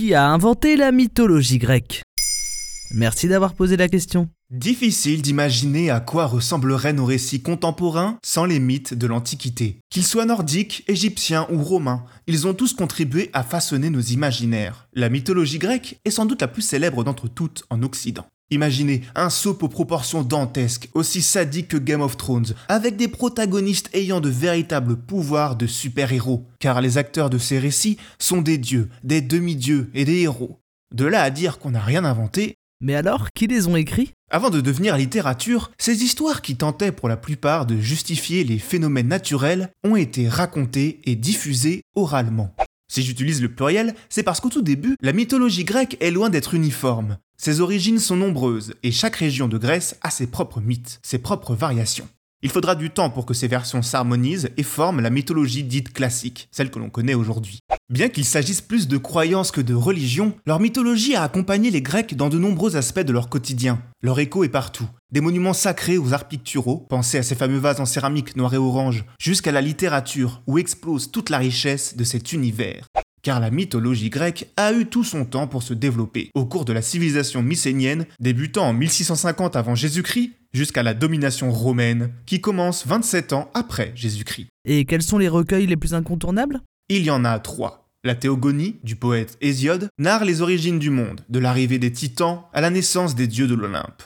Qui a inventé la mythologie grecque Merci d'avoir posé la question. Difficile d'imaginer à quoi ressembleraient nos récits contemporains sans les mythes de l'Antiquité. Qu'ils soient nordiques, égyptiens ou romains, ils ont tous contribué à façonner nos imaginaires. La mythologie grecque est sans doute la plus célèbre d'entre toutes en Occident. Imaginez un soap aux proportions dantesques, aussi sadique que Game of Thrones, avec des protagonistes ayant de véritables pouvoirs de super-héros, car les acteurs de ces récits sont des dieux, des demi-dieux et des héros. De là à dire qu'on n'a rien inventé, Mais alors, qui les ont écrits? Avant de devenir littérature, ces histoires qui tentaient pour la plupart de justifier les phénomènes naturels ont été racontées et diffusées oralement. Si j'utilise le pluriel, c'est parce qu'au tout début, la mythologie grecque est loin d'être uniforme. Ses origines sont nombreuses et chaque région de Grèce a ses propres mythes, ses propres variations. Il faudra du temps pour que ces versions s'harmonisent et forment la mythologie dite classique, celle que l'on connaît aujourd'hui. Bien qu'il s'agisse plus de croyances que de religion, leur mythologie a accompagné les Grecs dans de nombreux aspects de leur quotidien. Leur écho est partout. Des monuments sacrés aux arts picturaux, pensez à ces fameux vases en céramique noir et orange, jusqu'à la littérature où explose toute la richesse de cet univers. Car la mythologie grecque a eu tout son temps pour se développer, au cours de la civilisation mycénienne, débutant en 1650 avant Jésus-Christ, jusqu'à la domination romaine, qui commence 27 ans après Jésus-Christ. Et quels sont les recueils les plus incontournables? Il y en a trois. La Théogonie, du poète Hésiode, narre les origines du monde, de l'arrivée des titans à la naissance des dieux de l'Olympe.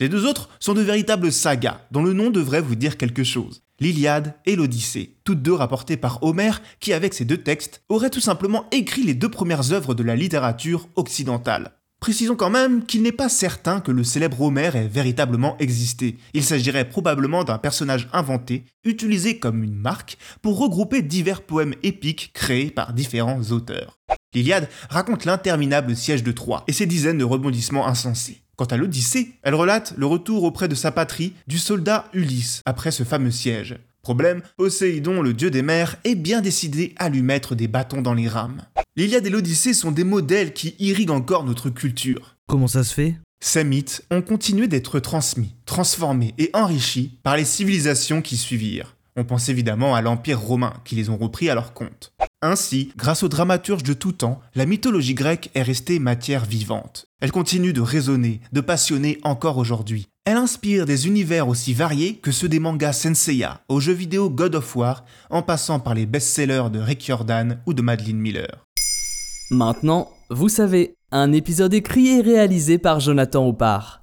Les deux autres sont de véritables sagas, dont le nom devrait vous dire quelque chose. L'Iliade et l'Odyssée, toutes deux rapportées par Homère, qui avec ces deux textes aurait tout simplement écrit les deux premières œuvres de la littérature occidentale. Précisons quand même qu'il n'est pas certain que le célèbre Homère ait véritablement existé. Il s'agirait probablement d'un personnage inventé, utilisé comme une marque pour regrouper divers poèmes épiques créés par différents auteurs. L'Iliade raconte l'interminable siège de Troie et ses dizaines de rebondissements insensés. Quant à l'Odyssée, elle relate le retour auprès de sa patrie du soldat Ulysse après ce fameux siège. Problème, Poséidon, le dieu des mers, est bien décidé à lui mettre des bâtons dans les rames. L'Iliade et l'Odyssée sont des modèles qui irriguent encore notre culture. Comment ça se fait? Ces mythes ont continué d'être transmis, transformés et enrichis par les civilisations qui suivirent. On pense évidemment à l'Empire romain qui les ont repris à leur compte. Ainsi, grâce aux dramaturges de tout temps, la mythologie grecque est restée matière vivante. Elle continue de résonner, de passionner encore aujourd'hui. Elle inspire des univers aussi variés que ceux des mangas Senseiya, aux jeux vidéo God of War, en passant par les best-sellers de Rick Jordan ou de Madeline Miller. Maintenant, vous savez, un épisode écrit et réalisé par Jonathan Oppard.